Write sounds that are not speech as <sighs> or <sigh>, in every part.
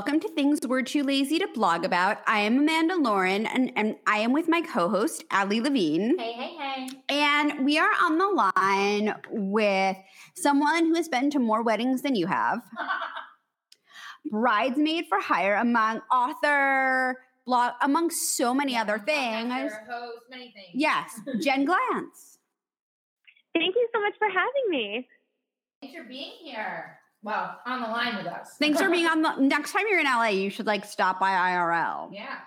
and welcome to Things We're Too Lazy to Blog About. I am Amanda Lauren, and, and I am with my co host, Allie Levine. Hey, hey, hey. And we are on the line with someone who has been to more weddings than you have, <laughs> bridesmaid for hire, among author, blog, among so many other things. Actor, host, many things. Yes, <laughs> Jen Glantz. Thank you so much for having me. Thanks for being here. Well, on the line with us. Thanks for being <laughs> on the next time you're in LA, you should like stop by IRL. Yeah.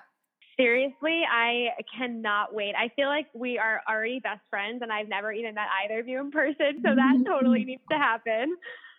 Seriously, I cannot wait. I feel like we are already best friends, and I've never even met either of you in person, so that <laughs> totally needs to happen.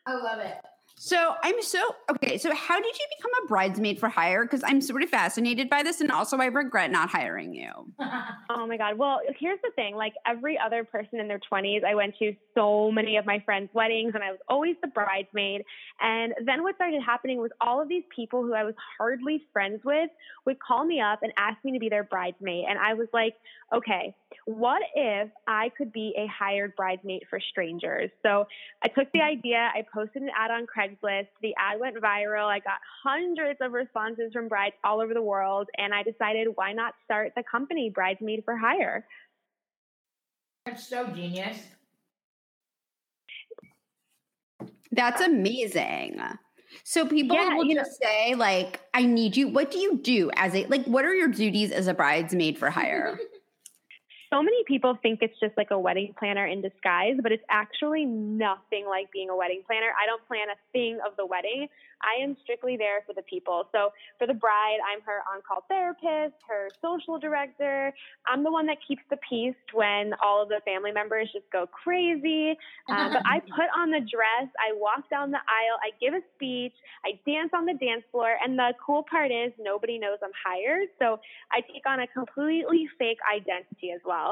I love it. So I'm so okay. So how did you become a bridesmaid for hire? Because I'm sort of fascinated by this, and also I regret not hiring you. <laughs> Oh my God. Well, here's the thing like every other person in their 20s, I went to so many of my friends' weddings, and I was always the bridesmaid. And then what started happening was all of these people who I was hardly friends with would call me up and ask me to be their bridesmaid. And I was like, okay, what if I could be a hired bridesmaid for strangers? So I took the idea, I posted an ad on Craigslist. The ad went viral. I got hundreds of responses from brides all over the world. And I decided, why not start the company Bridesmaid for Hire? That's so genius. That's amazing. So people Yeah, will you just say like, "I need you." What do you do as a like? What are your duties as a bridesmaid for hire? <laughs> so many people think it's just like a wedding planner in disguise, but it's actually nothing like being a wedding planner. I don't plan a thing of the wedding. I am strictly there for the people. So for the bride, I'm her on call therapist, her social director. I'm the one that keeps the peace when all of the family members just go crazy. Um, but I <laughs> put on the dress, I walk down the aisle, I give a speech, I dance on the dance floor. And the cool part is nobody knows I'm hired. So I take on a completely fake identity as well.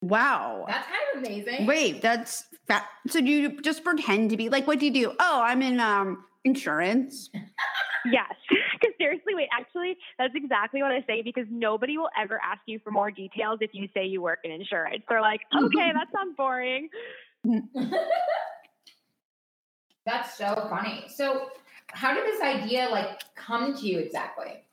Wow. That's kind of amazing. Wait, that's fa- so. Do you just pretend to be like? What do you do? Oh, I'm in um insurance. <laughs> Yes. Because seriously, wait, actually, that's exactly what I say because nobody will ever ask you for more details if you say you work in insurance. They're like, okay, that sounds boring. <laughs> That's so funny. So, how did this idea like come to you exactly?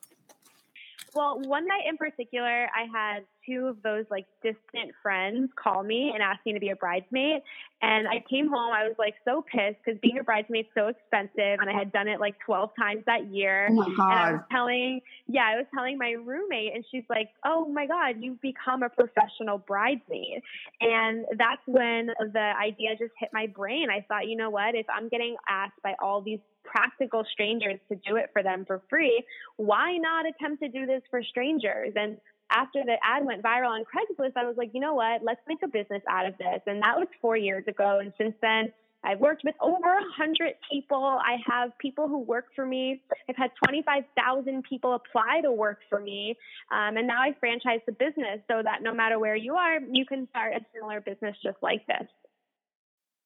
Well, one night in particular, I had two of those like distant friends call me and ask me to be a bridesmaid. And I came home, I was like so pissed because being a bridesmaid is so expensive and I had done it like 12 times that year. Oh my And I was telling, yeah, I was telling my roommate, and she's like, "Oh my God, you've become a professional bridesmaid." And that's when the idea just hit my brain. I thought, you know what? If I'm getting asked by all these practical strangers to do it for them for free, why not attempt to do this for strangers? And after the ad went viral on Craigslist, I was like, you know what? Let's make a business out of this. And that was four years ago. And since then, I've worked with over 100 people. I have people who work for me. I've had 25,000 people apply to work for me. Um, and now I franchise the business so that no matter where you are, you can start a similar business just like this.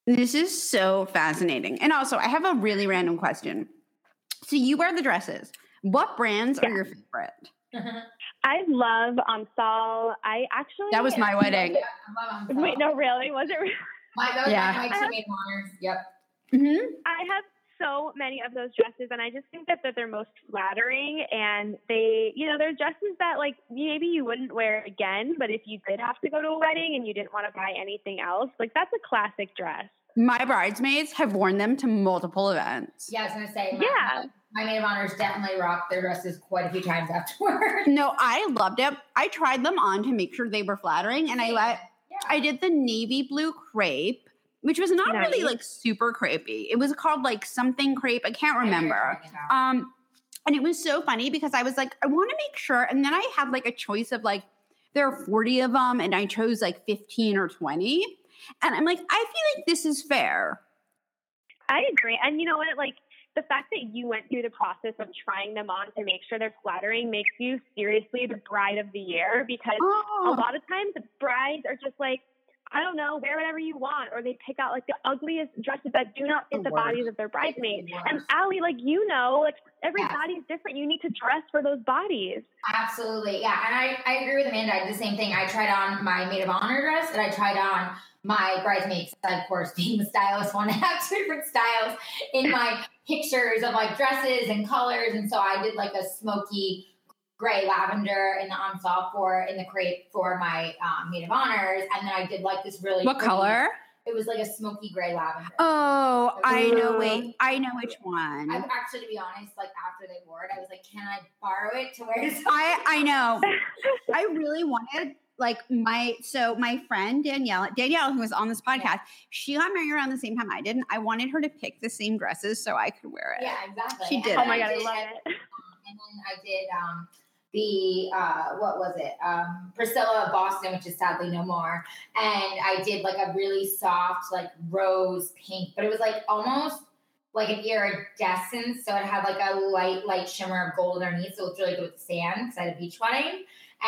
This is so fascinating. And also, I have a really random question. So you wear the dresses. What brands are your favorite? <laughs> I love Amsale. I actually. That was my <laughs> wedding. I love Wait, no, really? Was it? Really? Yeah. My, that was my, my teammate of honors. Yep. hmm I have so many of those dresses, and I just think that, that they're most flattering. And they, you know, they're dresses that like maybe you wouldn't wear again, but if you did have to go to a wedding and you didn't want to buy anything else, like that's a classic dress. My bridesmaids have worn them to multiple events. Yeah, I was gonna say. My, Yeah. My, my maid of honors definitely rocked their dresses quite a few times afterwards. No, I loved it. I tried them on to make sure they were flattering, and I let Yeah. I did the navy blue crepe, which was not really like super crepey. It was called like something crepe. I can't I know what you're remember. Um, and it was so funny because I was like, I want to make sure. And then I had like a choice of like, there are 40 of them, and I chose like 15 or 20. And I'm like, I feel like this is fair. I agree. And you know what? Like the fact that you went through the process of trying them on to make sure they're flattering makes you seriously the bride of the year because a Oh, lot of times brides are just like, I don't know, wear whatever you want, or they pick out like the ugliest dresses that do not fit The the bodies of their bridesmaids. The And. Allie, like you know, like every Yes. body's different. You need to dress for those bodies. Absolutely, yeah. And I, I agree with Amanda. I did the same thing. I tried on my maid of honor dress and I tried on my bridesmaids. Of course, <laughs> being the stylist, want to have two different styles in my pictures of like dresses and colors, and so I did like a smoky gray lavender in the ensemble for in the crepe for my um, maid of honors, and then I did like this really What pretty- color? It was like a smoky gray lavender. Oh, I know. Ooh. Wait, I know which one. I actually, to be honest, like after they wore it, I was like, "Can I borrow it to wear?" <laughs> To I I know. <laughs> I really wanted like my so my friend Danielle Danielle who was on this podcast she got married around the same time I did and I wanted her to pick the same dresses so I could wear it. Yeah, exactly. She did Oh my god, I did- love it. And then I did um, the uh, what was it? Um, Priscilla of Boston, which is sadly no more. And I did like a really soft, like rose pink, but it was like almost like an iridescent. So it had like a light, light shimmer of gold underneath. So it looked really good with the sand because I had a beach wedding.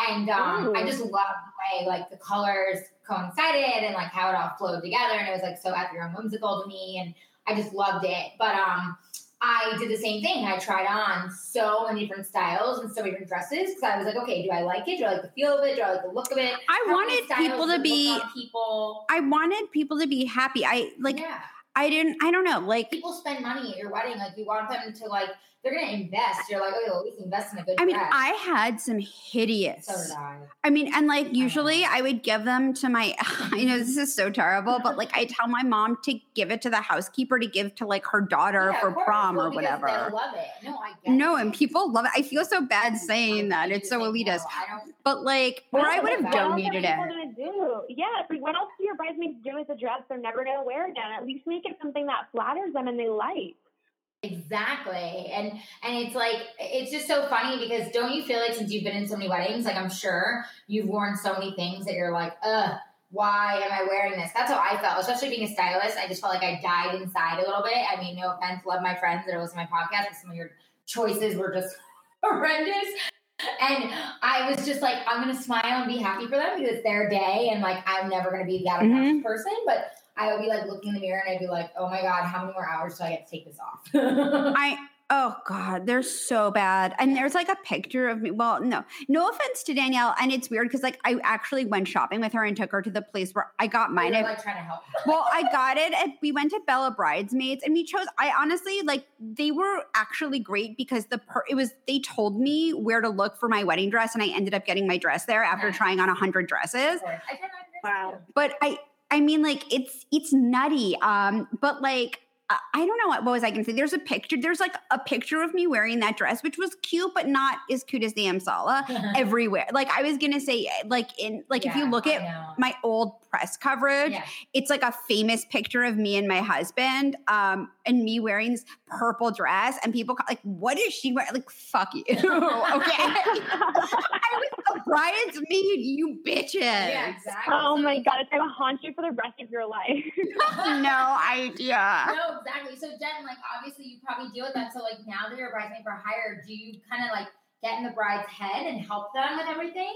And um, I just loved the way like the colors coincided and like how it all flowed together. And it was like so epic and whimsical to me. And I just loved it. But um, I did the same thing. I tried on so many different styles and so many different dresses because I was like, okay, do I like it? Do I like the feel of it? Do I like the look of it? I How wanted people to be people. I wanted people to be happy. I like yeah. I didn't I don't know like people spend money at your wedding. Like you want them to like they're gonna invest. You're like, oh, well, at least invest in a good I mean dress. I had some hideous so did I. I mean, and like usually I would give them to my, <laughs> I know this is so terrible, but like I tell my mom to give it to the housekeeper to give to like her daughter Yeah, for prom Well, or whatever. They love it. No, I get No, it. and people love it. I feel so bad saying that. It's so I elitist. don't. But like, or What I would have that? donated what are it. gonna do? Yeah, like what else do your bridesmaids do with a dress they're never gonna wear again? At least make it something that flatters them and they like. Exactly. And and it's like it's just so funny because don't you feel like since you've been in so many weddings, like I'm sure you've worn so many things that you're like, ugh, why am I wearing this? That's how I felt, especially being a stylist. I just felt like I died inside a little bit. I mean, no offense, love my friends that listen to my podcast, but some of your choices were just <laughs> horrendous. And I was just like, I'm gonna smile and be happy for them because it's their day, and like I'm never gonna be that obnoxious mm-hmm. person. But I would be like looking in the mirror and I'd be like, oh my god, how many more hours do I get to take this off? <laughs> I, oh God, they're so bad. And there's like a picture of me. Well, no, no offense to Danielle. And it's weird because like I actually went shopping with her and took her to the place where I got mine. You're like trying to help. <laughs> well, I got it. And we went to Bella Bridesmaids, and we chose. I honestly like they were actually great because the per, it was they told me where to look for my wedding dress, and I ended up getting my dress there after Nice. trying on a hundred dresses. Of course. I can Wow. But I, I mean, like it's it's nutty. Um, but like. I- I don't know what, what was I going to say. There's a picture. There's like a picture of me wearing that dress, which was cute, but not as cute as the Amsale <laughs> everywhere. Like I was going to say, like in like if you look I at know. my old press coverage, Yeah. it's like a famous picture of me and my husband um and me wearing this purple dress and people call, like what is she wearing like fuck you <laughs> okay <laughs> i was a bridesmaid you bitches Yeah, exactly. oh my god, it's gonna haunt you for the rest of your life. <laughs> no idea No, exactly. So Jen, like obviously you probably deal with that. So like now that you're a bridesmaid for hire, do you kind of like get in the bride's head and help them with everything?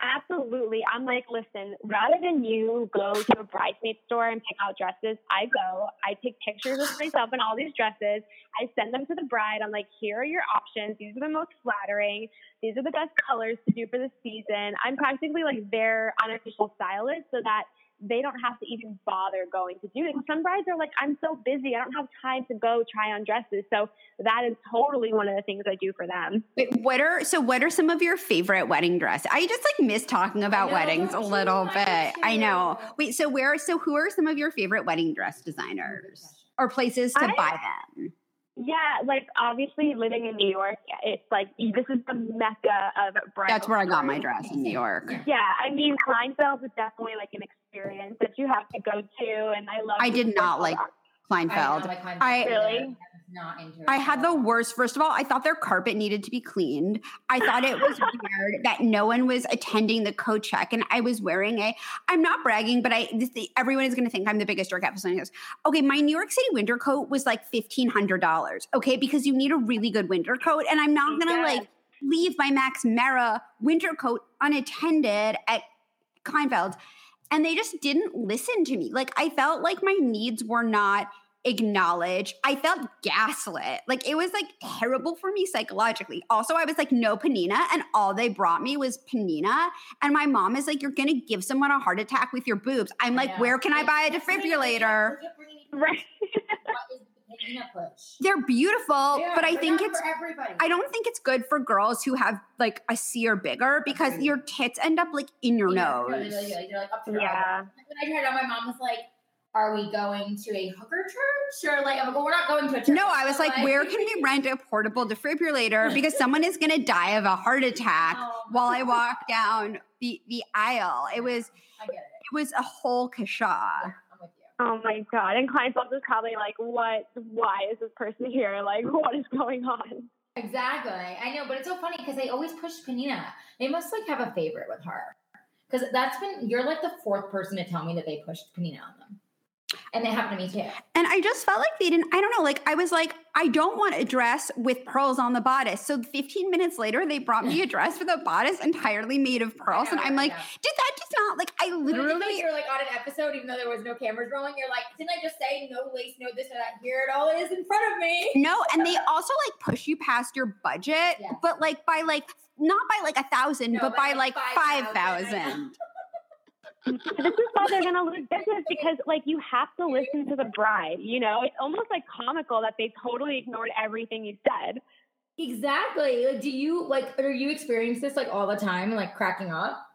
Absolutely. I'm like, listen, rather than you go to a bridesmaid store and pick out dresses, I go, I take pictures of myself in all these dresses. I send them to the bride. I'm like, here are your options. These are the most flattering. These are the best colors to do for the season. I'm practically like their unofficial stylist so that they don't have to even bother going to do it. Some brides are like, I'm so busy. I don't have time to go try on dresses. So that is totally one of the things I do for them. Wait, what are so what are some of your favorite wedding dresses i just like miss talking about know, weddings a little bit i know wait so where so who are some of your favorite wedding dress designers or places to I- buy them Yeah, like obviously living in New York, it's like this is the mecca of bridal. that's where i got my dress in new york Yeah, I mean Kleinfeld is definitely like an experience that you have to go to, and I love. I did not like the- I, kleinfeld like, my I- Really? Not into it I had the worst. First of all, I thought their carpet needed to be cleaned. I thought it was weird <laughs> that no one was attending the coat check, and I was wearing a. I'm not bragging, but I. This, everyone is going to think I'm the biggest jerk. Goes, okay, my New York City winter coat was like fifteen hundred dollars. Okay, because you need a really good winter coat, and I'm not oh, going to Yes. like leave my Max Mara winter coat unattended at Kleinfeld. And they just didn't listen to me. Like I felt like my needs were not acknowledged. I felt gaslit. Like it was like terrible for me psychologically. Also, I was like, no Pnina. And all they brought me was Pnina. And my mom is like, you're gonna give someone a heart attack with your boobs. I'm like, know. where can I buy a kept bringing- they defibrillator? kept bringing me Right. what is the Pnina push. They're beautiful, Yeah, but I think it's. I don't think it's good for girls who have like a C or bigger because Agreed. your tits end up like in your Yeah, nose. no, they're, like, like up to your Yeah. When I tried it on, my mom was like, "Are we going to a hooker church or like?" "Well, we're not going to a church." No, I was So, like, where can <laughs> we rent a portable defibrillator? Because someone is gonna die of a heart attack Oh, while I walk down the, the aisle. It was I get it. it was a whole kasha. Yeah, I'm with you. Oh my god! And Kleinfeld is probably like, "What? Why is this person here? Like, <laughs> what is going on?" Exactly. I know, but it's so funny because they always push Pnina. They must like have a favorite with her. Because that's been you're like the fourth person to tell me that they pushed Pnina on them. And it happened to me too. And I just felt like they didn't, I don't know, like I was like, I don't want a dress with pearls on the bodice. So 15 minutes later, they brought me a <laughs> dress with a bodice entirely made of pearls. and I'm like, did that just not like I Literally, you're like on an episode, even though there was no cameras rolling. You're like, didn't I just say no lace, no this or that? Here it all is in front of me. <laughs> No, and they also like push you past your budget, Yes. but like by like not by like a thousand, No, but by, by like, like 5,000. five thousand. <laughs> this is why they're gonna lose business because like you have to listen to the bride. You know, it's almost like comical that they totally ignored everything you said. Exactly. Like, do you like are you experience this like all the time like cracking up?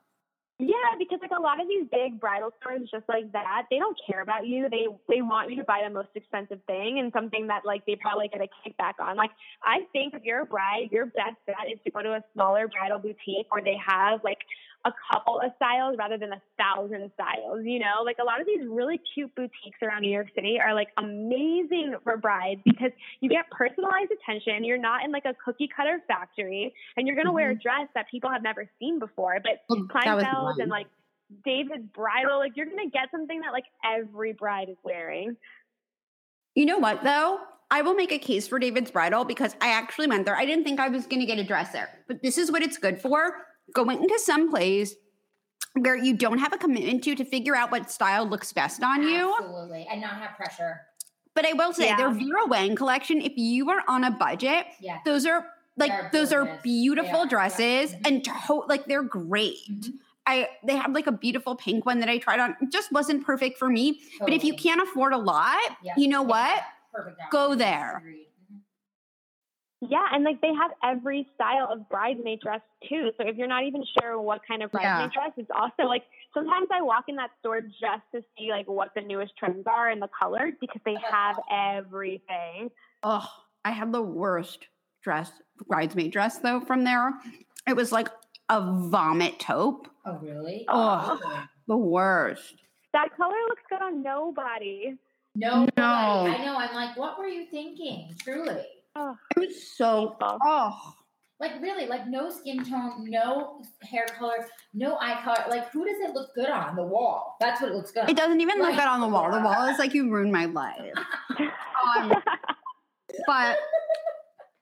Yeah, because like a lot of these big bridal stores, just like that, they don't care about you. They they want you to buy the most expensive thing and something that like they probably get a kickback on. Like I think if you're a bride, your best bet is to go to a smaller bridal boutique where they have like a couple of styles rather than a thousand styles. You know, like a lot of these really cute boutiques around New York City are like amazing for brides because you get personalized attention. You're not in like a cookie cutter factory, and you're gonna wear a mm-hmm. dress that people have never seen before. But Kleinfeld and like David's bridal, like you're gonna get something that like every bride is wearing. You know what though? I will make a case for David's bridal because I actually went there. I didn't think I was going to get a dress there, but this is what it's good for. Going into some place where you don't have a commitment to to figure out what style looks best on you. Absolutely. And not have pressure. But I will say Yeah. their Vera Wang collection, if you are on a budget, Yeah. those are like They're those are gorgeous. beautiful are, yeah. dresses Mhm. and to- like they're great. Mhm. I they have like a beautiful pink one that I tried on. It just wasn't perfect for me. But if you can't afford a lot, Yeah. you know Yeah. what? Perfect. Go there. Agreed. Yeah, and like they have every style of bridesmaid dress too. So if you're not even sure what kind of Yeah. bridesmaid dress, it's also like sometimes I walk in that store just to see like what the newest trends are and the colors because they <laughs> have everything. Oh, I had the worst dress, bridesmaid dress though from there. It was like a vomit taupe. Oh, really? Oh. The worst. That color looks good on nobody. No, No. I know. I'm like, what were you thinking? Truly. Oh, It was so oh. Like really, like no skin tone, no hair color, no eye color. Like who does it look good on? The wall. That's what it looks good. It doesn't even look Like- good on the wall. The <laughs> wall is like you ruined my life. Um, <laughs> but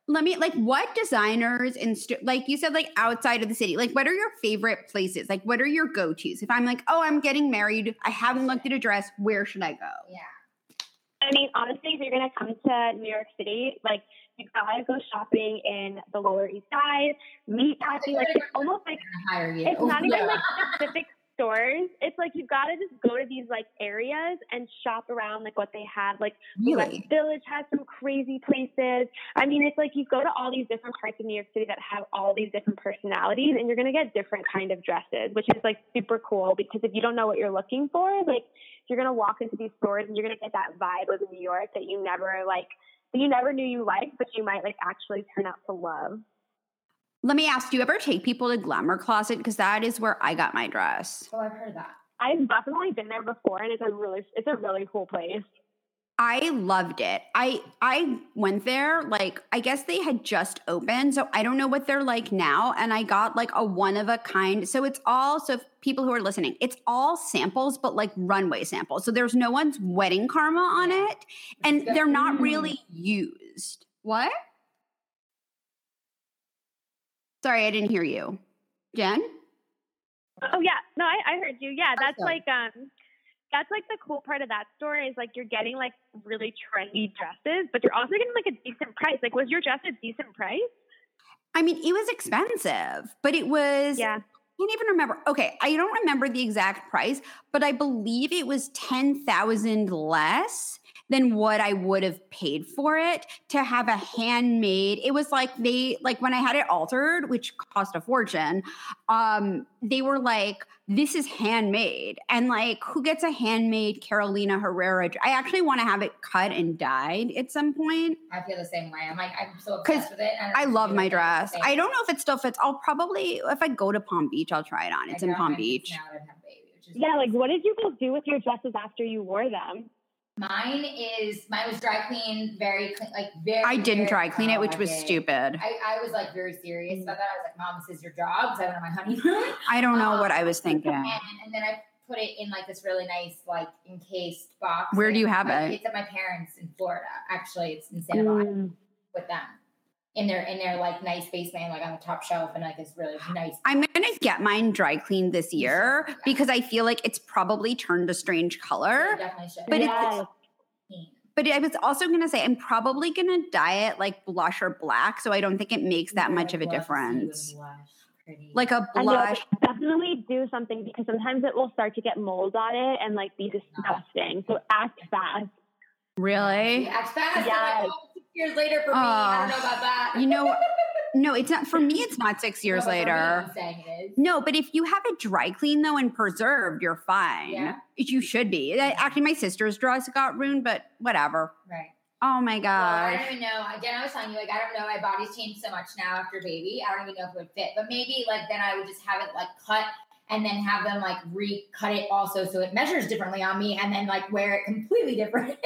let me like what designers and st- like you said like outside of the city like what are your favorite places like what are your go-to's if i'm like oh i'm getting married i haven't looked at a dress where should i go Yeah. I mean, honestly, if you're gonna come to New York City, like you gotta go shopping in the Lower East Side, meet Patsy. Like it's almost like Hire you. it's not even like specific stores. It's like you've gotta just go to these like areas and shop around like what they have. Like the West really Village has some crazy places. I mean, it's like you go to all these different parts of New York City that have all these different personalities, and you're gonna get different kind of dresses, which is like super cool because if you don't know what you're looking for, like you're gonna walk into these stores and you're gonna get that vibe of New York that you never like, that you never knew you liked, but you might like actually turn out to love. Let me ask do you ever take people to glamour closet? Because that is where i got my dress. Oh, I've heard that. I've definitely been there before, and it's a really, it's a really cool place. i loved it. I i went there like i guess they had just opened so i don't know what they're like now and i got like a one of a kind. So it's all so if people who are listening it's all samples but like runway samples. So there's no one's wedding karma on it and they're not really used. What sorry i didn't hear you jen Oh yeah, no, I, I heard you. Yeah, that's like um, that's like the cool part of that story is like you're getting like really trendy dresses, but you're also getting like a decent price. Like, was your dress a decent price? i mean it was expensive but it was Yeah. I can't even remember. Okay, I don't remember the exact price, but I believe it was 10,000 less than what I would have paid for it to have a handmade. It was like they like when I had it altered, which cost a fortune. Um, they were like, "This is handmade," and like, who gets a handmade Carolina Herrera? I actually want to have it cut and dyed at some point. I feel the same way. I'm like, I'm so obsessed with it. and I love my dress. I don't know if it still fits. I'll probably if I go to Palm Beach, I'll try it on. I It's in Palm Beach. now that I have a baby, Yeah, like what did you guys do with your dresses after you wore them? Mine is mine was dry clean, very clean, like very. I didn't dry clean it, which was stupid. I, I was like very serious about that. I was like, "Mom, this is your job." Because I went on my honeymoon, I don't know what I Um, was thinking. and, and then I put it in like this really nice, like encased box. Where do you have it? It's at my parents in Florida. Actually, it's in Santa Monica Mm. with them in their in their like nice basement, like on the top shelf, and like it's really nice. I'm gonna get mine dry cleaned this year Yeah. because I feel like it's probably turned a strange You color. definitely should. But it's- But I was also gonna say I'm probably gonna dye it like blush or black, so I don't think it makes that Yeah, much of a blush, you difference. blush, pretty. Like a I know, blush. definitely do something because sometimes it will start to get mold on it and like be disgusting. So act fast. Really? Act fast. I'm Yes. Oh, years later for me. I don't know about that. Ah, you know, no, it's not for me. It's not six <laughs> years No, later. I'm saying it is. No, but if you have it dry clean though and preserved, you're fine. Yeah. You should be. Actually, my sister's dress got ruined, but whatever. Right. Oh my Well, I don't even know. Again, I was telling you, like, I don't know. My body's changed so much now after baby. I don't even know if it would fit. But maybe, like, then I would just have it, like, cut and then have them, like, recut it also so it measures differently on me and then, like, wear it completely <laughs> different.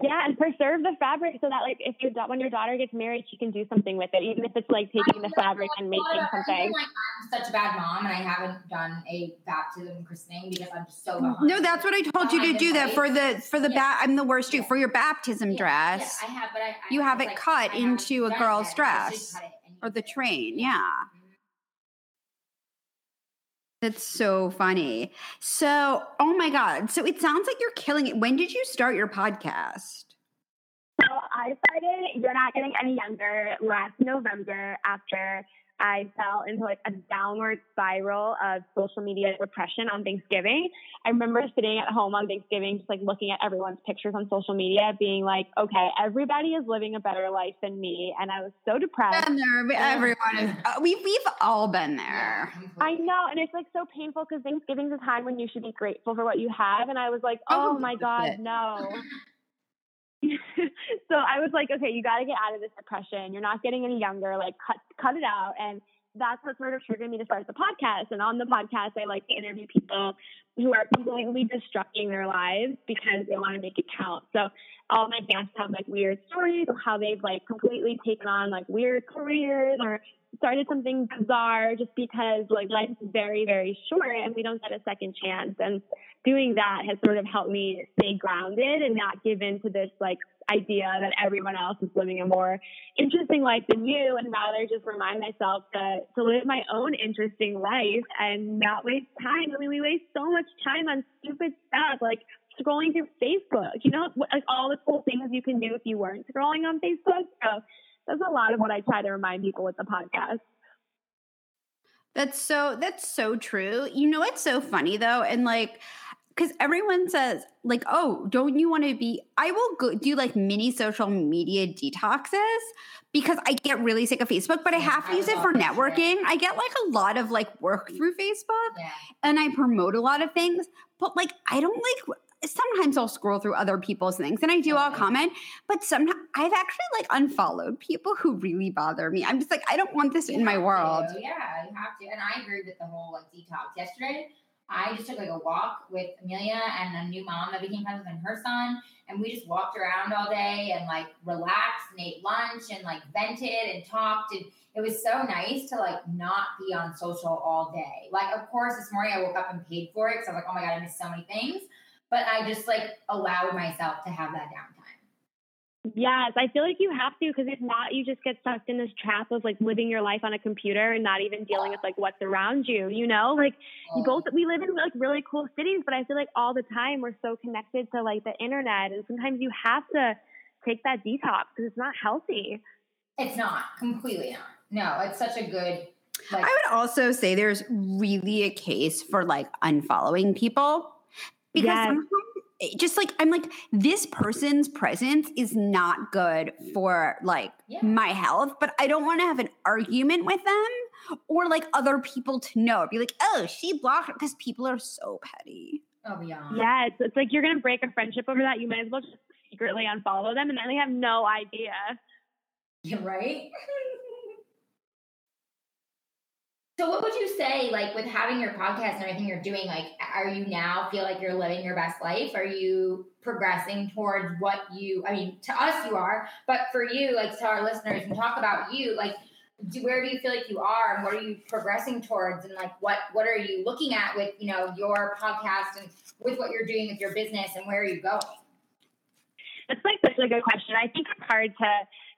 Yeah, and preserve the fabric so that like if your da- when your daughter gets married, she can do something with it, even if it's like taking the fabric and making something. like, I'm such a bad mom and I haven't done a baptism christening because I'm just so behind. No, that's what I told you to do that for the for the Yeah. ba- I'm the worst too Yeah. for your baptism Yeah, dress Yeah, I have, but I, I You have it like, cut I into a done it girl's yet. I should dress cut it and or the train. Yeah. That's so funny. So, oh my God. So it sounds like you're killing it. When did you start your podcast? So I started You're Not Getting Any Younger last November after I fell into like a downward spiral of social media depression on Thanksgiving. I remember sitting at home on Thanksgiving, just like looking at everyone's pictures on social media, being like, okay, everybody is living a better life than me. And I was so depressed. Been there. Everyone is. Uh, we we've all been there. I know, and it's like so painful because Thanksgiving's a time when you should be grateful for what you have, and I was like, Oh, oh my god, shit. no. <laughs> <laughs> so I was like, okay, you got to get out of this depression. You're not getting any younger. Like, cut cut it out. And that's what sort of triggered me to start the podcast. And on the podcast, I like to interview people who are completely destructing their lives because they want to make it count. So all my guests have like weird stories of how they've like completely taken on like weird careers or started something bizarre just because like life is very, very short and we don't get a second chance. And doing that has sort of helped me stay grounded and not give in to this like idea that everyone else is living a more interesting life than you and rather just remind myself to, to live my own interesting life and not waste time. I mean, we waste so much time on stupid stuff like scrolling through Facebook, you know, like all the cool things you can do if you weren't scrolling on Facebook. So that's a lot of what I try to remind people with the podcast. That's so that's so true. You know it's so funny though, and like because everyone says like, oh, don't you want to be? I will go do like mini social media detoxes because I get really sick of Facebook, but I have to use it for networking. I get like a lot of like work mm. through Facebook, Yeah. and I promote a lot of things, but like I don't like. Sometimes I'll scroll through other people's things and I do, I'll mm-hmm. comment, but sometimes I've actually like unfollowed people who really bother me. I'm just like, I don't want this You in my world. to, Yeah, you have to. And I agree with the whole like detox. Yesterday, I just took like a walk with Amelia and a new mom that became friends with and her son. And we just walked around all day and like relaxed and ate lunch and like vented and talked. And it was so nice to like not be on social all day. Like, of course, this morning I woke up and paid for it because I was like, oh my God, I missed so many things. But I just like allowed myself to have that downtime. Yes, I feel like you have to because if not, you just get sucked in this trap of like living your life on a computer and not even dealing with like what's around you. You know, like you both we live in like really cool cities, but I feel like all the time we're so connected to like the internet, and sometimes you have to take that detox because it's not healthy. It's not completely not. No, it's such a good like I would also say there's really a case for like unfollowing people because Yes. sometimes it just like I'm like this person's presence is not good for like Yeah. my health, but I don't want to have an argument with them or like other people to know. Be like, oh, she blocked because people are so petty. Oh, beyond. Yeah, it's, it's like you're gonna break a friendship over that. You might as well just secretly unfollow them, and then they have no idea. Yeah, right? <laughs> so what would you say, like with having your podcast and everything you're doing, like are you now feel like you're living your best life? Are you progressing towards what you I mean, to us you are, but for you, like to our listeners and talk about you, like do, where do you feel like you are and what are you progressing towards and like what what are you looking at with you know your podcast and with what you're doing with your business and where are you going That's like such a good question. I think it's hard to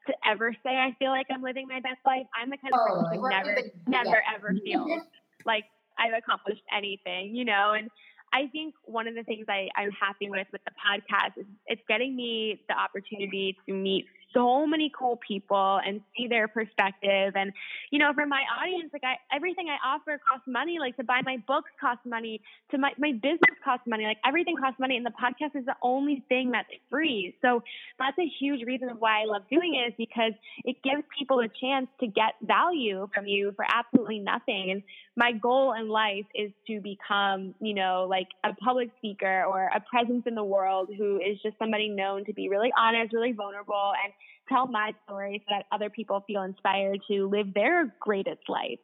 to ever say I feel like I'm living my best life. I'm the kind of person Totally. who never we've never yeah. ever feels like I've accomplished anything, you know, and I think one of the things I, I'm happy with with the podcast is it's getting me the opportunity to meet so many cool people and see their perspective. And, you know, for my audience, like I, everything I offer costs money, like to buy my books costs money, to my, my business costs money, like everything costs money. And the podcast is the only thing that's free. So that's a huge reason why I love doing it is because it gives people a chance to get value from you for absolutely nothing. And my goal in life is to become, you know, like a public speaker or a presence in the world who is just somebody known to be really honest, really vulnerable, and tell my story so that other people feel inspired to live their greatest life.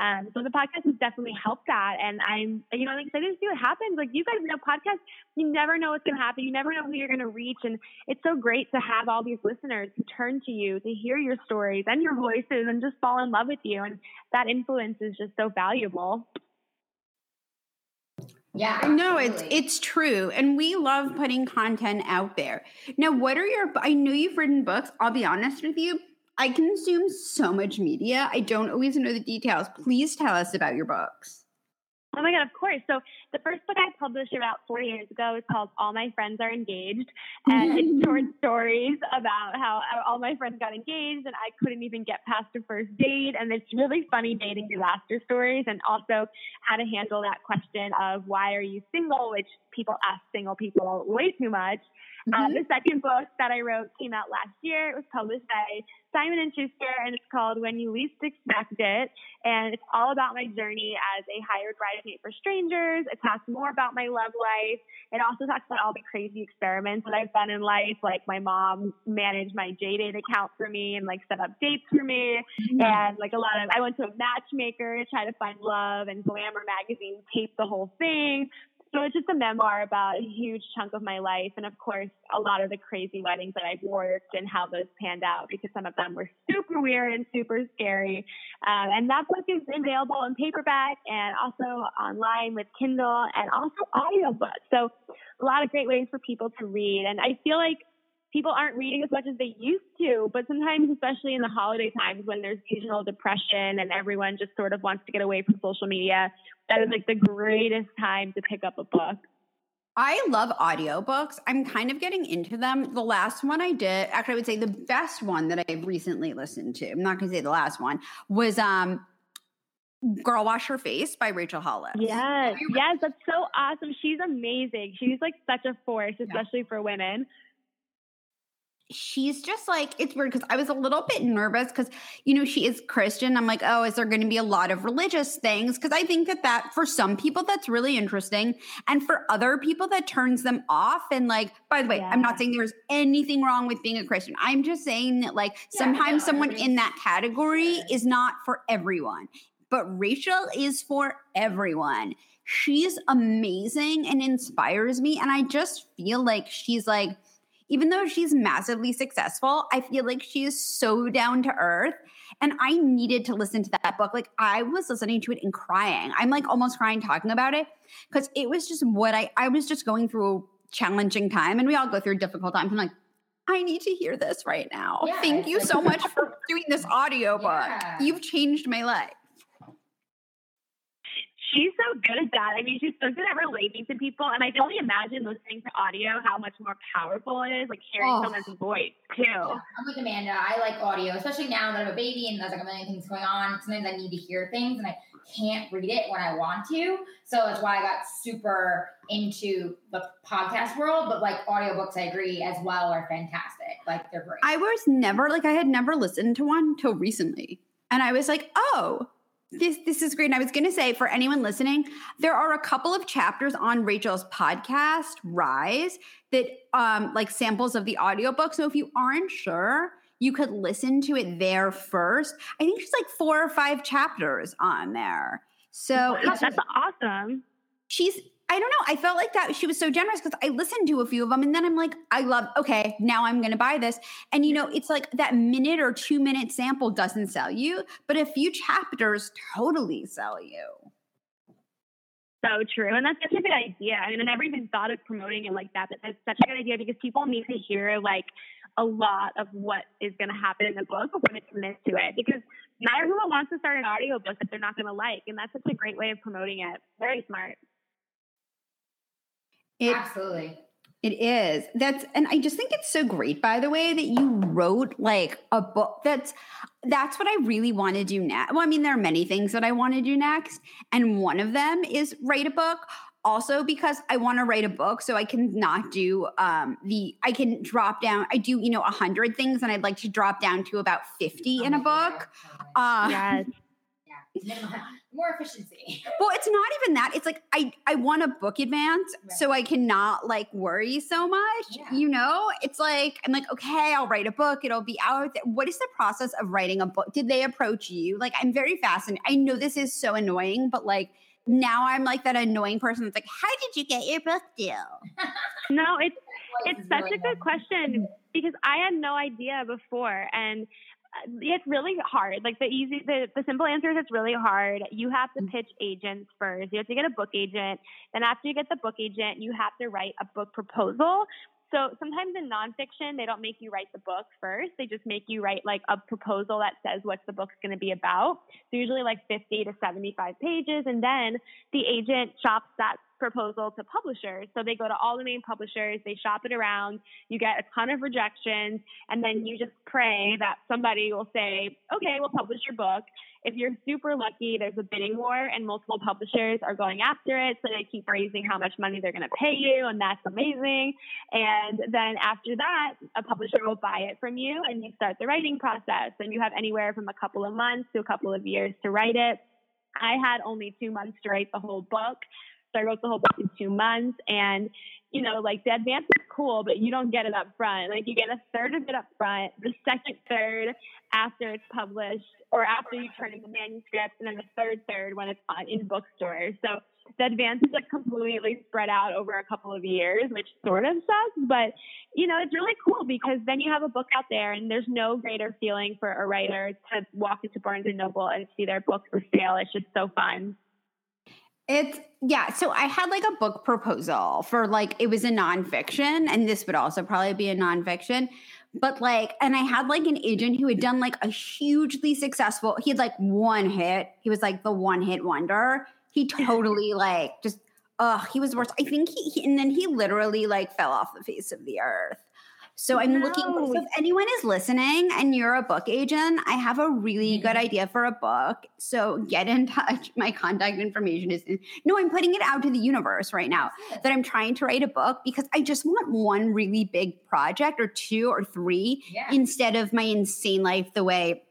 Um, so the podcast has definitely helped that, and I'm, you know, I'm excited to see what happens. Like you guys know, podcasts, you never know what's going to happen. You never know who you're going to reach, and it's so great to have all these listeners who turn to you to hear your stories and your voices and just fall in love with you. And that influence is just so valuable. yeah No, it's it's true, and we love putting content out there. Now, what are your? I know you've written books. I'll be honest with you. I consume so much media. I don't always know the details. Please tell us about your books. Oh my God, of course. So the first book I published about four years ago is called All My Friends Are Engaged. And it's <laughs> short stories about how all my friends got engaged and I couldn't even get past a first date. And it's really funny dating disaster stories and also how to handle that question of why are you single, which people ask single people way too much. Uh, Mhm. the second book that I wrote came out last year. It was published by Simon and Schuster, and it's called When You Least Expect It. And it's all about my journey as a hired bridesmaid for strangers. It talks more about my love life. It also talks about all the crazy experiments that I've done in life, like my mom managed my JDate account for me and like set up dates for me, and like a lot of I went to a matchmaker to try to find love, and Glamour magazine taped the whole thing. So it's just a memoir about a huge chunk of my life, and of course, a lot of the crazy weddings that I've worked and how those panned out because some of them were super weird and super scary. Um, and that book is available in paperback and also online with Kindle and also audiobook. So a lot of great ways for people to read. And I feel like people aren't reading as much as they used to, but sometimes, especially in the holiday times when there's seasonal depression and everyone just sort of wants to get away from social media, that is like the greatest time to pick up a book. I love audiobooks. I'm kind of getting into them. The last one I did, actually I would say the best one that I've recently listened to, I'm not going to say the last one, was um Girl Wash Her Face by Rachel Hollis. Yes, yes, that's so awesome. She's amazing. She's like such a force, especially for women. She's just like it's weird because I was a little bit nervous because you know she is Christian. I'm like, oh, is there going to be a lot of religious things? Because I think that that for some people that's really interesting, and for other people that turns them off. And like, by the way, I'm not saying there's anything wrong with being a Christian. I'm just saying that like Yeah, sometimes no, someone in that category different. is not for everyone. But Rachel is for everyone. She's amazing and inspires me. And I just feel like she's like, even though she's massively successful, I feel like she is so down to earth. And I needed to listen to that book. Like I was listening to it and crying. I'm like almost crying talking about it because it was just what I I was just going through a challenging time, and we all go through difficult times. I'm like, I need to hear this right now. Yeah, Thank you like- so much for doing this <laughs> audiobook. Yeah. You've changed my life. She's so good at that. I mean, she's so good at relating to people. And I can only imagine listening to audio how much more powerful it is, like hearing oh. someone's voice too. Yeah, I'm like Amanda. I like audio, especially now that I have a baby and there's like a million things going on. Sometimes I need to hear things and I can't read it when I want to. So that's why I got super into the podcast world. But like audiobooks, I agree as well are fantastic. Like they're great. I was never like I had never listened to one till recently. And I was like, oh, this this is great. And I was going to say for anyone listening, there are a couple of chapters on Rachel's podcast, Rise, that um like samples of the audiobook. So if you aren't sure, you could listen to it there first. I think she's like four or five chapters on there. So wow, that's awesome. She's I don't know. I felt like that she was so generous because I listened to a few of them and then I'm like, I love, okay, now I'm going to buy this. And you know, it's like that minute or two minute sample doesn't sell you, but a few chapters totally sell you. So true. And that's such a good idea. I mean, I never even thought of promoting it like that, but that's such a good idea because people need to hear like a lot of what is going to happen in the book before they commit to it. Because not everyone wants to start an audiobook that they're not going to like. And that's such a great way of promoting it. Very smart. It, Absolutely. It is. That's and I just think it's so great by the way that you wrote like a book that's that's what I really want to do next. Well, I mean there are many things that I want to do next and one of them is write a book also because I want to write a book so I can not do um the I can drop down I do you know a hundred things and I'd like to drop down to about 50 oh in a book. Uh, yes. <laughs> more efficiency. Well, it's not even that. It's like I I want a book advance right. so I cannot like worry so much. Yeah. You know, it's like I'm like okay, I'll write a book. It'll be out. What is the process of writing a book? Did they approach you? Like I'm very fascinated. I know this is so annoying, but like now I'm like that annoying person that's like, how did you get your book deal? <laughs> no, it's it's such a good question because I had no idea before and it's really hard. Like the easy, the, the simple answer is it's really hard. You have to pitch agents first. You have to get a book agent. Then after you get the book agent, you have to write a book proposal. So sometimes in nonfiction, they don't make you write the book first. They just make you write like a proposal that says what the book's going to be about. So usually like 50 to 75 pages. And then the agent shops that proposal to publishers. So they go to all the main publishers, they shop it around, you get a ton of rejections, and then you just pray that somebody will say, okay, we'll publish your book. If you're super lucky, there's a bidding war and multiple publishers are going after it. So they keep raising how much money they're going to pay you, and that's amazing. And then after that, a publisher will buy it from you and you start the writing process. And you have anywhere from a couple of months to a couple of years to write it. I had only two months to write the whole book. So I wrote the whole book in two months. And, you know, like the advance is cool, but you don't get it up front. Like you get a third of it up front, the second third after it's published or after you turn in the manuscript, and then the third third when it's in bookstores. So the advance is like completely spread out over a couple of years, which sort of sucks, but you know, it's really cool because then you have a book out there and there's no greater feeling for a writer to walk into Barnes and Noble and see their book for sale. It's just so fun. It's yeah. So I had like a book proposal for like it was a nonfiction, and this would also probably be a nonfiction. But like, and I had like an agent who had done like a hugely successful. He had like one hit. He was like the one hit wonder. He <laughs> totally like just. Oh, he was worse. I think he, he and then he literally like fell off the face of the earth. So I'm no. looking. So if anyone is listening and you're a book agent, I have a really good mm-hmm. idea for a book. So get in <laughs> touch. My contact information is in, no. I'm putting it out to the universe right now that I'm trying to write a book because I just want one really big project or two or three yeah. instead of my insane life the way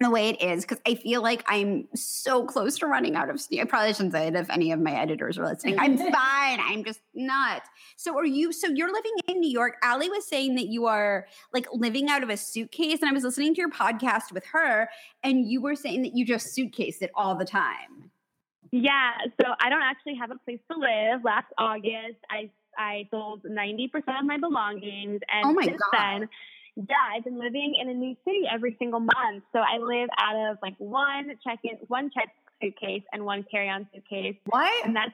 the way it is because I feel like I'm so close to running out of steam. I probably shouldn't say it if any of my editors are listening. I'm <laughs> fine. I'm just not. So are you so you're living in New York. Allie was saying that you are like living out of a suitcase. And I was listening to your podcast with her, and you were saying that you just suitcase it all the time. Yeah. So I don't actually have a place to live. Last August I I sold 90% of my belongings. And oh my since God. then yeah, I've been living in a new city every single month. So I live out of like one check in, one check suitcase and one carry on suitcase. What? And that's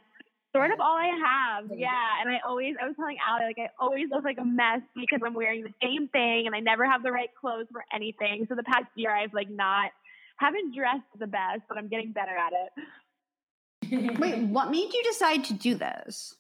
sort of all I have. Yeah. And I always, I was telling Allie, like, I always look like a mess because I'm wearing the same thing and I never have the right clothes for anything. So the past year, I've like not, haven't dressed the best, but I'm getting better at it. Wait, what made you decide to do this?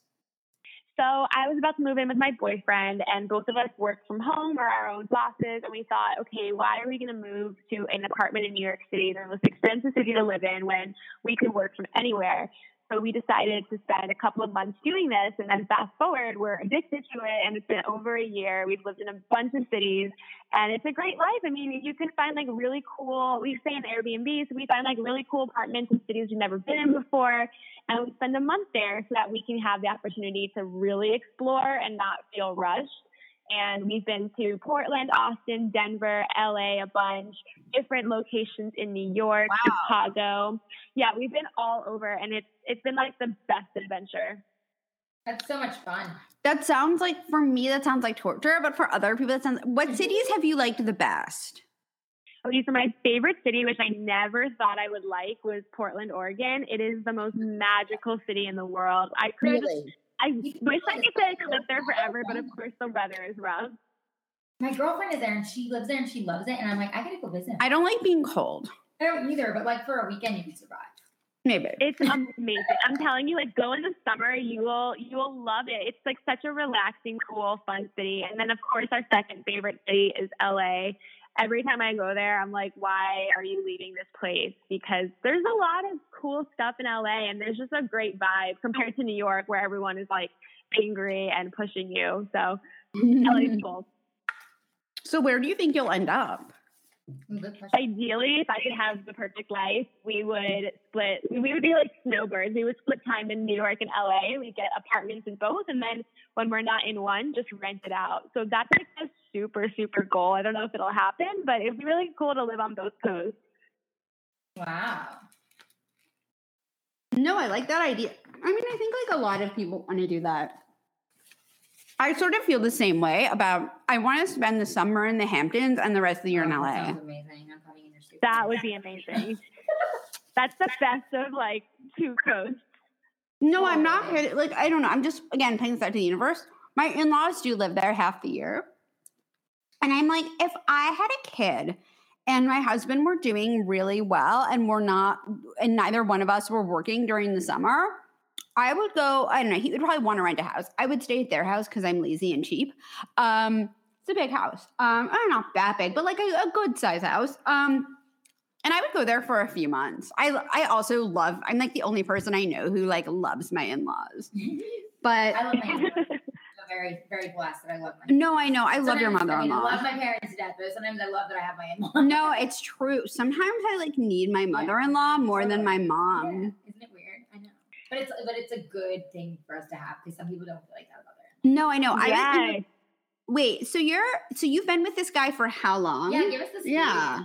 So I was about to move in with my boyfriend, and both of us worked from home or our own bosses. And we thought, okay, why are we going to move to an apartment in New York City, the most expensive city to live in, when we could work from anywhere? So we decided to spend a couple of months doing this. And then fast forward, we're addicted to it. And it's been over a year. We've lived in a bunch of cities and it's a great life. I mean, you can find like really cool, we stay in Airbnb. So we find like really cool apartments in cities we've never been in before. And we spend a month there so that we can have the opportunity to really explore and not feel rushed and we've been to Portland, Austin, Denver, LA, a bunch, different locations in New York, wow. Chicago. Yeah, we've been all over and it's it's been like the best adventure. That's so much fun. That sounds like for me that sounds like torture, but for other people that sounds what mm-hmm. cities have you liked the best? Okay, so my favorite city, which I never thought I would like, was Portland, Oregon. It is the most magical city in the world. I could really? I wish I could say I could live there forever, but of course the weather is rough. My girlfriend is there and she lives there and she loves it. And I'm like, I gotta go visit. I don't like being cold. I don't either, but like for a weekend you can survive. Maybe. It's amazing. I'm telling you, like go in the summer, you will you will love it. It's like such a relaxing, cool, fun city. And then of course our second favorite city is LA every time I go there, I'm like, why are you leaving this place? Because there's a lot of cool stuff in LA and there's just a great vibe compared to New York where everyone is like angry and pushing you. So LA's cool. <laughs> So where do you think you'll end up? Ideally, if I could have the perfect life, we would split. We would be like snowbirds. We would split time in New York and LA. We get apartments in both, and then when we're not in one, just rent it out. So that's like a super super goal. I don't know if it'll happen, but it'd be really cool to live on both coasts. Wow. No, I like that idea. I mean, I think like a lot of people want to do that. I sort of feel the same way about I want to spend the summer in the Hamptons and the rest of the year oh, in LA. That amazing. I'm coming in your That would be amazing. That's the best of like two coasts. No, I'm not kidding. Like, I don't know. I'm just again playing this out to the universe. My in-laws do live there half the year. And I'm like, if I had a kid and my husband were doing really well and we're not and neither one of us were working during the summer, I would go, I don't know, he would probably want to rent a house. I would stay at their house because I'm lazy and cheap. Um, it's a big house. Um, I don't know, not that big, but like a, a good size house. Um, and I would go there for a few months. I I also love. I'm like the only person I know who like loves my in laws. <laughs> But I love my in-laws. <laughs> very very blessed that I love my. No, I know. I sometimes, love your mother-in-law. I, mean, I love my parents to death, but sometimes I love that I have my in-laws. No, it's true. Sometimes I like need my mother-in-law more than my mom. Yeah. Isn't it weird? I know. But it's but it's a good thing for us to have because some people don't feel like that about their. No, I know. Yeah. I wait. So you're so you've been with this guy for how long? Yeah, give us this. Yeah.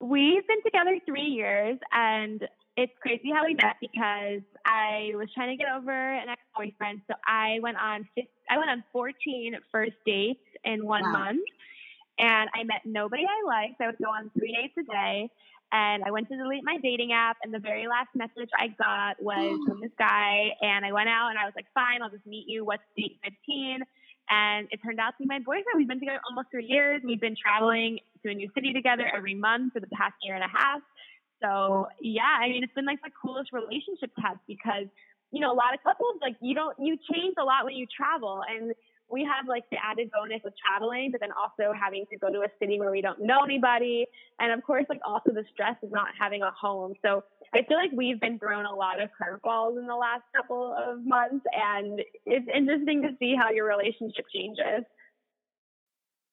We've been together three years, and it's crazy how we met because I was trying to get over an ex boyfriend. So I went on I went on 14 first dates in one wow. month, and I met nobody I liked. I would go on three dates a day. And I went to delete my dating app, and the very last message I got was <gasps> from this guy. And I went out and I was like, fine, I'll just meet you. What's date 15? And it turned out to be my boyfriend. We've been together almost three years. We've been traveling to a new city together every month for the past year and a half. So yeah, I mean, it's been like the coolest relationship have because, you know, a lot of couples, like you don't, you change a lot when you travel. And we have like the added bonus of traveling, but then also having to go to a city where we don't know anybody. And of course, like also the stress of not having a home. So I feel like we've been thrown a lot of curveballs in the last couple of months. And it's interesting to see how your relationship changes.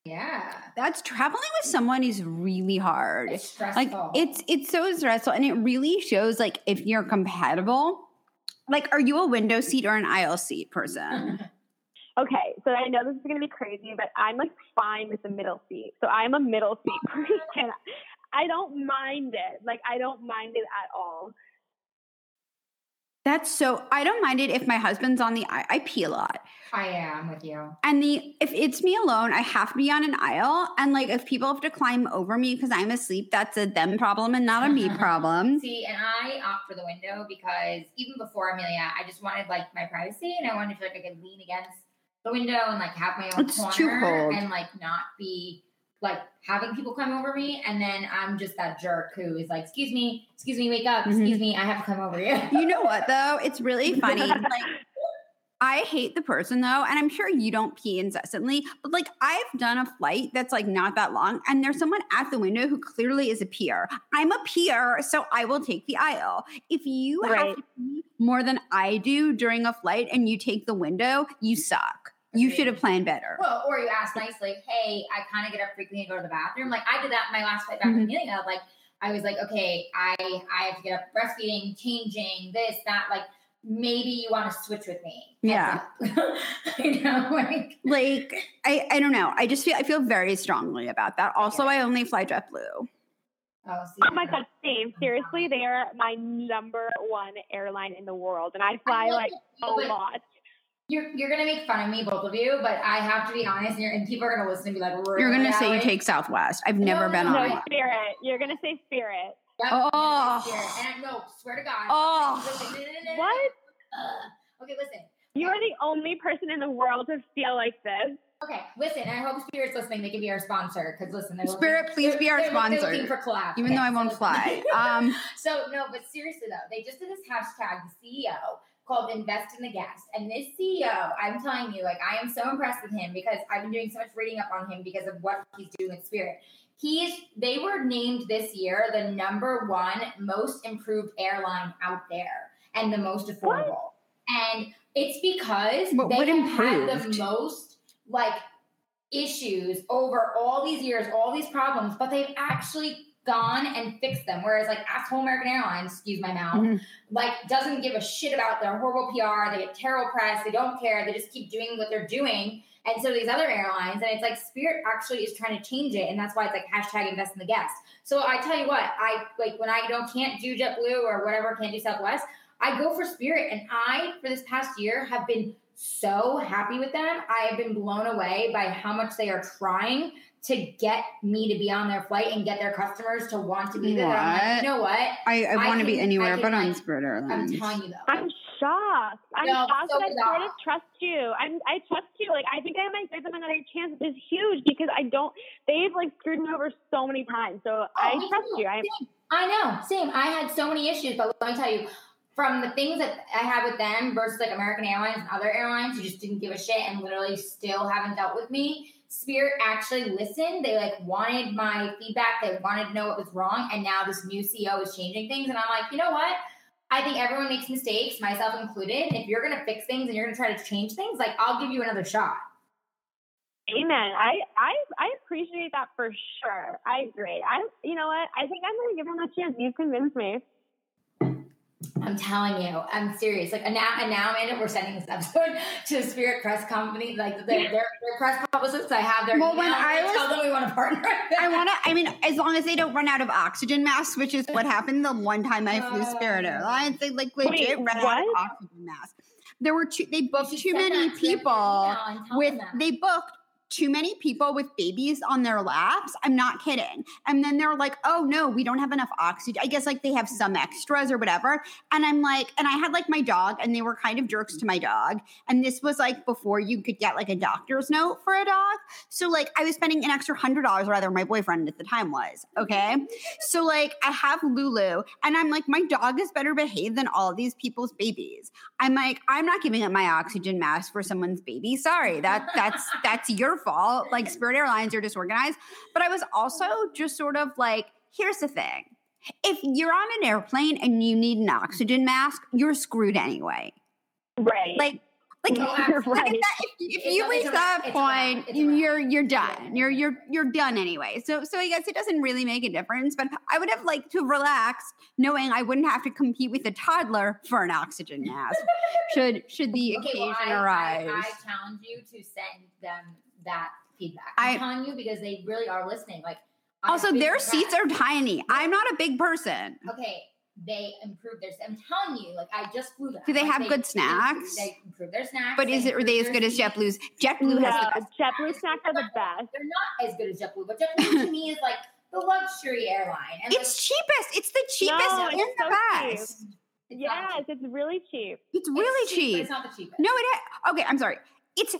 Yeah. That's traveling with someone is really hard. It's stressful. Like it's it's so stressful and it really shows like if you're compatible. Like are you a window seat or an aisle seat person? <laughs> okay, so I know this is going to be crazy, but I'm like fine with the middle seat. So I'm a middle seat <laughs> person. I don't mind it. Like I don't mind it at all. That's so. I don't mind it if my husband's on the. I, I pee a lot. I am with you. And the if it's me alone, I have to be on an aisle. And like if people have to climb over me because I'm asleep, that's a them problem and not a me <laughs> problem. See, and I opt for the window because even before Amelia, I just wanted like my privacy and I wanted to feel like I could lean against the window and like have my own it's corner and like not be like having people come over me, and then I'm just that jerk who is like, "Excuse me, excuse me, wake up, Mhm. excuse me, I have to come over here." You know what though? It's really <laughs> funny. like I hate the person though, and I'm sure you don't pee incessantly, but like I've done a flight that's like not that long, and there's someone at the window who clearly is a peer. I'm a peer, so I will take the aisle. If you have Right. to pee more than I do during a flight and you take the window, you suck. You should have planned better. Well, or you ask nicely, hey, I kind of get up frequently and go to the bathroom. Like I did that my last flight back Mhm. from Amelia. Like I was like, okay, I I have to get up breastfeeding, changing, this, that. Like maybe you want to switch with me. Yeah. <laughs> You know, like Like I, I don't know. I just feel I feel very strongly about that. Also, Yeah. I only fly JetBlue. oh, Oh my god, same. Seriously, they are my number one airline in the world, and I fly I like a lot. You're you're gonna make fun of me, both of you, but I have to be honest, and, you're, and people are gonna listen and be like, You're gonna say you take Southwest. I've No, never no, been no, on No, one. Spirit. You're gonna say Spirit. Yep, Oh. Spirit. And I no, swear to God. Oh. Listen, no, no. What? Ugh. Okay, listen. You are the only person in the world to feel like this. Okay, listen. I hope Spirit's listening. They can be our sponsor because listen, they're Spirit, looking- please they're- be our they're look- they're sponsor. looking for collab. Even though I won't so- fly. <laughs> Um, so no, but seriously though, they just did this hashtag the CEO called Invest in the Guest, and this CEO, I'm telling you, like I am so impressed with him because I've been doing so much reading up on him because of what he's doing with Spirit. He's they were named this year the number one most improved airline out there and the most affordable. And it's because What- they what have had the most like issues over all these years, all these problems, but they've actually gone and fixed them. Whereas like asshole American Airlines, excuse my mouth, Mhm. like doesn't give a shit about their horrible PR. They get terrible press. They don't care. They just keep doing what they're doing. And so these other airlines, and it's like Spirit actually is trying to change it, and that's why it's like hashtag invest in the guest. So I tell you what, I like when I don't can't do JetBlue or whatever, can't do Southwest, I go for Spirit, and I for this past year have been so happy with them. I have been blown away by how much they are trying to get me to be on their flight and get their customers to want to be there. I'm like, you know what? I, I I want to be anywhere but on like- Spirit I'm Airlines. telling you though. I'm shocked. I'm No, shocked so that I bizarre. sort of trust you. I'm I trust you. Like I think I might give them another chance. It's huge because I don't. They've like screwed me over so many times. So oh, I Oh, me trust too. you. I Same. I know, same. I had so many issues, but let me tell you, from the things that I had with them versus like American Airlines and other airlines who just didn't give a shit and literally still haven't dealt with me. Spirit actually listened. They like wanted my feedback. They wanted to know what was wrong, and now this new CEO is changing things. And I'm like, you know what? I think everyone makes mistakes, myself included. If you're gonna fix things and you're gonna try to change things, like I'll give you another shot. Amen. I, I I appreciate that for sure. I agree. I you know what? I think I'm gonna give him a chance. You've convinced me. I'm telling you, I'm serious. Like, and now, and now, Amanda, we're sending this episode <laughs> to the Spirit Press Company, like their, their, their press publicists. I have their Well, when email. I I tell was- them we want to partner. I want to. I mean, as long as they don't run out of oxygen masks, which is what happened the one time I flew uh, Spirit Oh. Airlines. They like legit Wait, ran out of what? oxygen masks. There were too. They booked too many that to them in people email and tell with. them. They booked too many people with babies on their laps. I'm not kidding. And then they're like, "Oh no, we don't have enough oxygen." I guess like they have some extras or whatever. And I'm like, and I had like my dog, and they were kind of jerks to my dog. And this was like before you could get like a doctor's note for a dog. So like I was spending an extra hundred dollars, rather my boyfriend at the time was. Okay. So like I have Lulu and I'm like, my dog is better behaved than all these people's babies. I'm like, I'm not giving up my oxygen mask for someone's baby. Sorry. That that's that's your fault. Like Spirit Airlines are disorganized. But I was also just sort of like, here's the thing. If you're on an airplane and you need an oxygen mask, you're screwed anyway. Right. Like like, You're like right. if, that, if, if you reach that. It's point, It's you're you're done. You're you're you're done anyway. So so I guess it doesn't really make a difference. But I would have liked to relax, knowing I wouldn't have to compete with a toddler for an oxygen mask. <laughs> should should the Okay, occasion well, I, arise? I, I challenge you to send them that feedback. I- I'm telling you because they really are listening. Like, also, their seats are tiny. I'm not a big person. okay. They improved their. Seats. I'm telling you, like I just flew them. Do they Like, have good snacks? They improved their snacks. But is it are they as good their as seats. JetBlue's? JetBlue no, has the best. JetBlue snacks are the best. They're not as good as JetBlue, but JetBlue to me is like the luxury airline. And It's cheapest. It's the cheapest No, and the so best. like, it's Yes, cheap. it's really cheap. It's It's really cheap, but cheap. It's not the cheapest. No, it. Ha- okay, I'm sorry. It's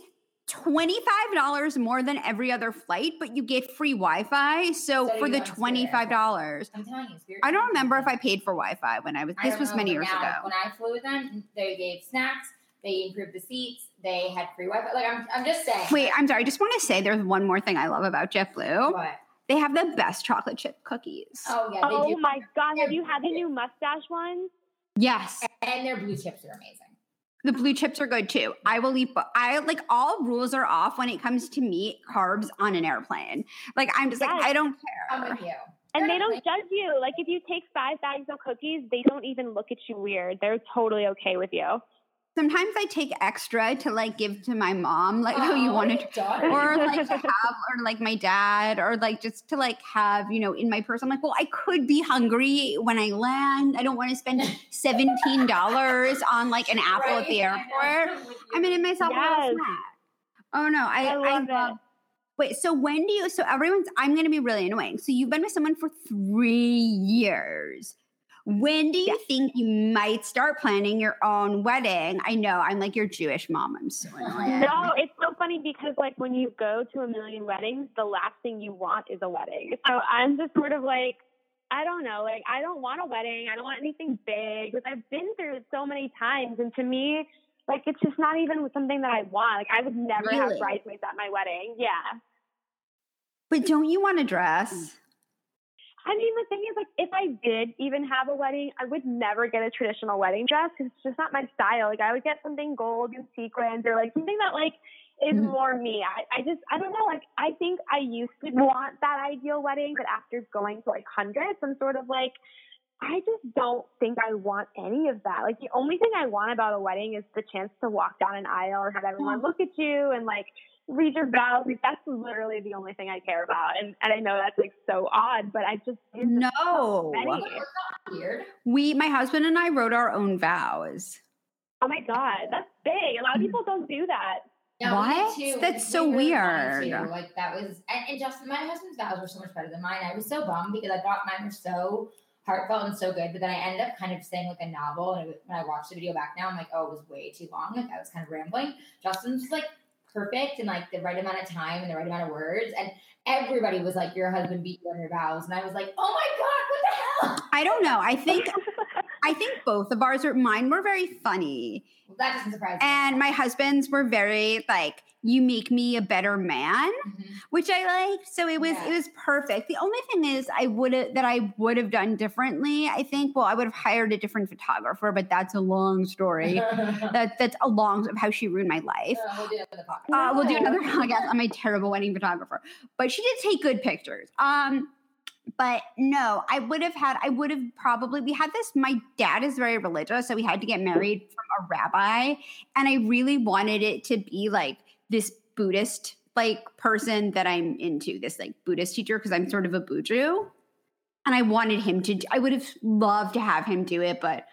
$25 more than every other flight, but you get free Wi-Fi. So, So for the went to Spirit $25, I'm telling you, Spirit I don't remember if I paid for Wi-Fi when I was this don't was many years now, ago. When I flew with them, they gave snacks, they improved the seats, they had free Wi-Fi. Like I'm, I'm just saying. Wait, I'm sorry. I just want to say there's one more thing I love about JetBlue. What? They have the best chocolate chip cookies. Oh yeah, they Oh do. my god, have you had the new mustache ones? Yes. And their blue chips are amazing. The blue chips are good too. I will eat, but I like all rules are off when it comes to meat, carbs on an airplane. Like I'm just like, I don't I'm care. with you. And they don't judge you. Like if you take five bags of cookies, they don't even look at you weird. They're totally okay with you. Sometimes I take extra to like give to my mom, like, oh, you wanted oh, your daughter. or like to have or like my dad or like just to like have you know in my purse i'm like well i could be hungry when i land i don't want to spend $17 <laughs> on like an apple at the airport I'm with i'm you. gonna myself Yes. oh no i, I love it. love wait so when do you so everyone's i'm gonna be really annoying so you've been with someone for three years when do you think you might start planning your own wedding? I know I'm like your Jewish mom. I'm so <laughs> annoying. No, it's so funny because like when you go to a million weddings, the last thing you want is a wedding. So I'm just sort of like, I don't know, like I don't want a wedding. I don't want anything big. Because I've been through it so many times, and to me, like it's just not even something that I want. Like I would never Really? have bridesmaids at my wedding. Yeah. But don't you want to dress? I mean, the thing is, like, if I did even have a wedding, I would never get a traditional wedding dress because it's just not my style. Like, I would get something gold and sequins or like something that like is Mhm. more me. I, I just, I don't know. Like, I think I used to want that ideal wedding, but after going to like hundreds, I'm sort of like, I just don't think I want any of that. Like, the only thing I want about a wedding is the chance to walk down an aisle and have everyone mm. look at you and like read your vows. Like, that's literally the only thing I care about. And and I know that's like so odd, but I just it's just No. many. Weird. We, my husband and I wrote our own vows. Oh my god, that's big. A lot of mm. people don't do that. No, What? Too. That's so really weird. to. Like that was, and, and Justin, my husband's vows were so much better than mine. I was so bummed because I thought mine were so heartfelt and so good, but then I ended up kind of saying like a novel. And when I watched the video back now, I'm like, oh, it was way too long. Like I was kind of rambling. Justin's was like perfect and like the right amount of time and the right amount of words, and everybody was like, your husband beat you on your vows, and I was like, oh my god, what the hell? I don't know. I think I think both of ours were mine were very funny. Well, that doesn't surprise me. And my husband's were very like, you make me a better man, Mhm. which I liked. So it was Yeah. it was perfect. The only thing is I would have that I would have done differently, I think, well, I would have hired a different photographer, but that's a long story. <laughs> that that's a long of how she ruined my life. Uh, we'll do another podcast. Uh, we'll do <laughs> another podcast on my terrible wedding photographer. But she did take good pictures. Um, but no, I would have had, I would have probably, we had this, my dad is very religious, so we had to get married from a rabbi. And I really wanted it to be like this Buddhist like person that I'm into, this like Buddhist teacher, because I'm sort of a Buju. And I wanted him to, I would have loved to have him do it, but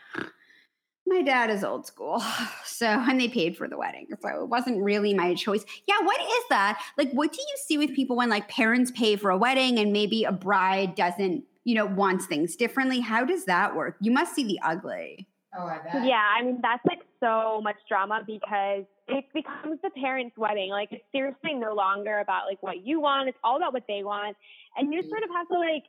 my dad is old school. <sighs> So, and they paid for the wedding. So it wasn't really my choice. Yeah, what is that? Like, what do you see with people when like parents pay for a wedding and maybe a bride doesn't, you know, wants things differently? How does that work? You must see the ugly. Oh, I bet. Yeah, I mean that's like so much drama because it becomes the parents' wedding. Like it's seriously no longer about like what you want. It's all about what they want. And you mm. sort of have to like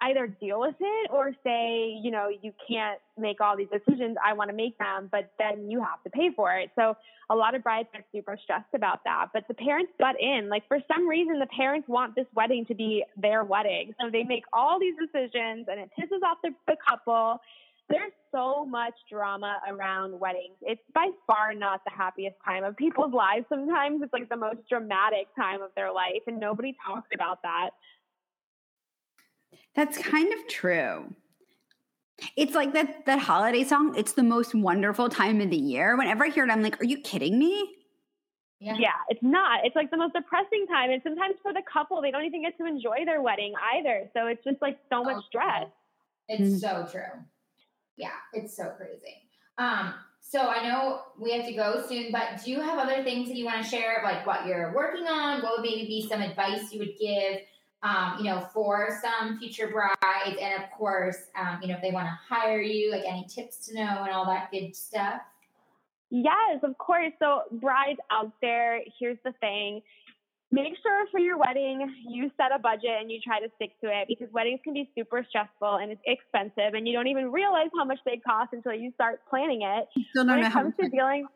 either deal with it or say, you know, you can't make all these decisions. I want to make them, but then you have to pay for it. So a lot of brides are super stressed about that. But the parents butt in. Like for some reason the parents want this wedding to be their wedding. So they make all these decisions and it pisses off the, the couple there's so much drama around weddings. It's by far not the happiest time of people's lives. Sometimes it's like the most dramatic time of their life, and nobody talks about that. That's kind of true. It's like that that holiday song. It's the most wonderful time of the year. Whenever I hear it, I'm like, "Are you kidding me?" Yeah. Yeah, it's not. It's like the most depressing time. And sometimes for the couple, they don't even get to enjoy their wedding either. So it's just like so much Oh, stress. It's Mm. so true. Yeah, it's so crazy. Um, so I know we have to go soon, but do you have other things that you want to share, like what you're working on? What would maybe be some advice you would give, um, you know, for some future brides, and of course, um, you know, if they want to hire you, like any tips to know and all that good stuff. Yes, of course. So, brides out there, here's the thing. Make sure for your wedding you set a budget and you try to stick to it because weddings can be super stressful and it's expensive and you don't even realize how much they cost until you start planning it. Still don't when know it how comes to dealing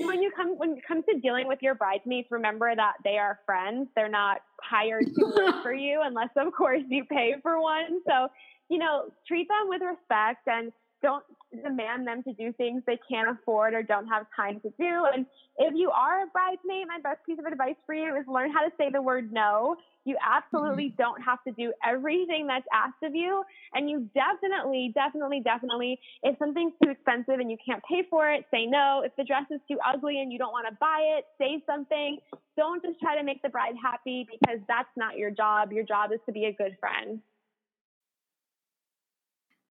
when you come when it comes to dealing with your bridesmaids, remember that they are friends. They're not hired to work for <laughs> you unless of course you pay for one. So, you know, treat them with respect and don't demand them to do things they can't afford or don't have time to do. And if you are a bridesmaid, my best piece of advice for you is learn how to say the word no. You absolutely Mm-hmm. don't have to do everything that's asked of you. And you definitely, definitely, definitely, if something's too expensive and you can't pay for it, say no. If the dress is too ugly and you don't want to buy it, say something. Don't just try to make the bride happy because that's not your job. Your job is to be a good friend.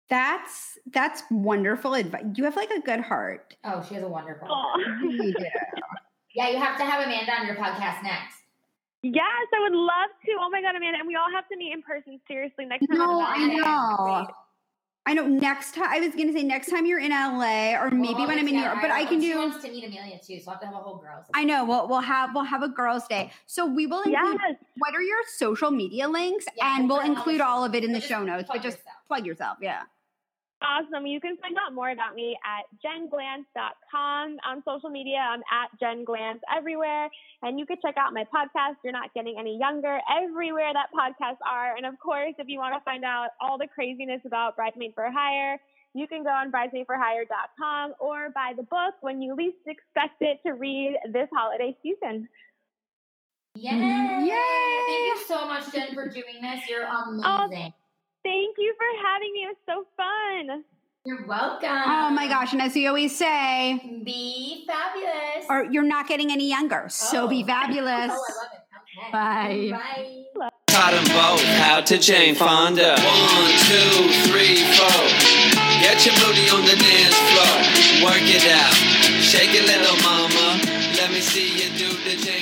That's that's wonderful advice. You have like a good heart. Oh, she has a wonderful. Aw. <laughs> You do. Yeah, you have to have Amanda on your podcast next. Yes, I would love to. Oh my God, Amanda. And we all have to meet in person. Seriously, next time. No, I'm know. I know. Next time, I was gonna say next time you're in LA, or maybe Well, when I'm in New York. But I know. can She do. wants to meet Amelia too, so I have to have a whole girls. I know. We'll we'll have we'll have a girls' day. So we will include. Yes. What are your social media links? Yeah, and we'll we'll put it on include all of it in the But show notes. But just yourself. plug yourself. Yeah. Awesome. You can find out more about me at jenglantz.com. On social media, I'm at jenglance everywhere. And you can check out my podcast, You're Not Getting Any Younger, everywhere that podcasts are. And of course, if you want to find out all the craziness about Bridesmaid for Hire, you can go on bridesmaidforhire.com or buy the book when you least expect it to read this holiday season. Yay! Yay! Thank you so much, Jen, for doing this. You're amazing. Oh, Thank you for having me. It was so fun. You're welcome. Oh my gosh! And as we always say, Be fabulous. or you're not getting any younger, so be Oh. fabulous. <laughs> Oh, I love it. Okay. Bye. Bye. Taught them both how to Jane Fonda. One, two, three, four. Get your booty on the dance floor. Work it out. Shake it, little mama. Let me see you do the jam.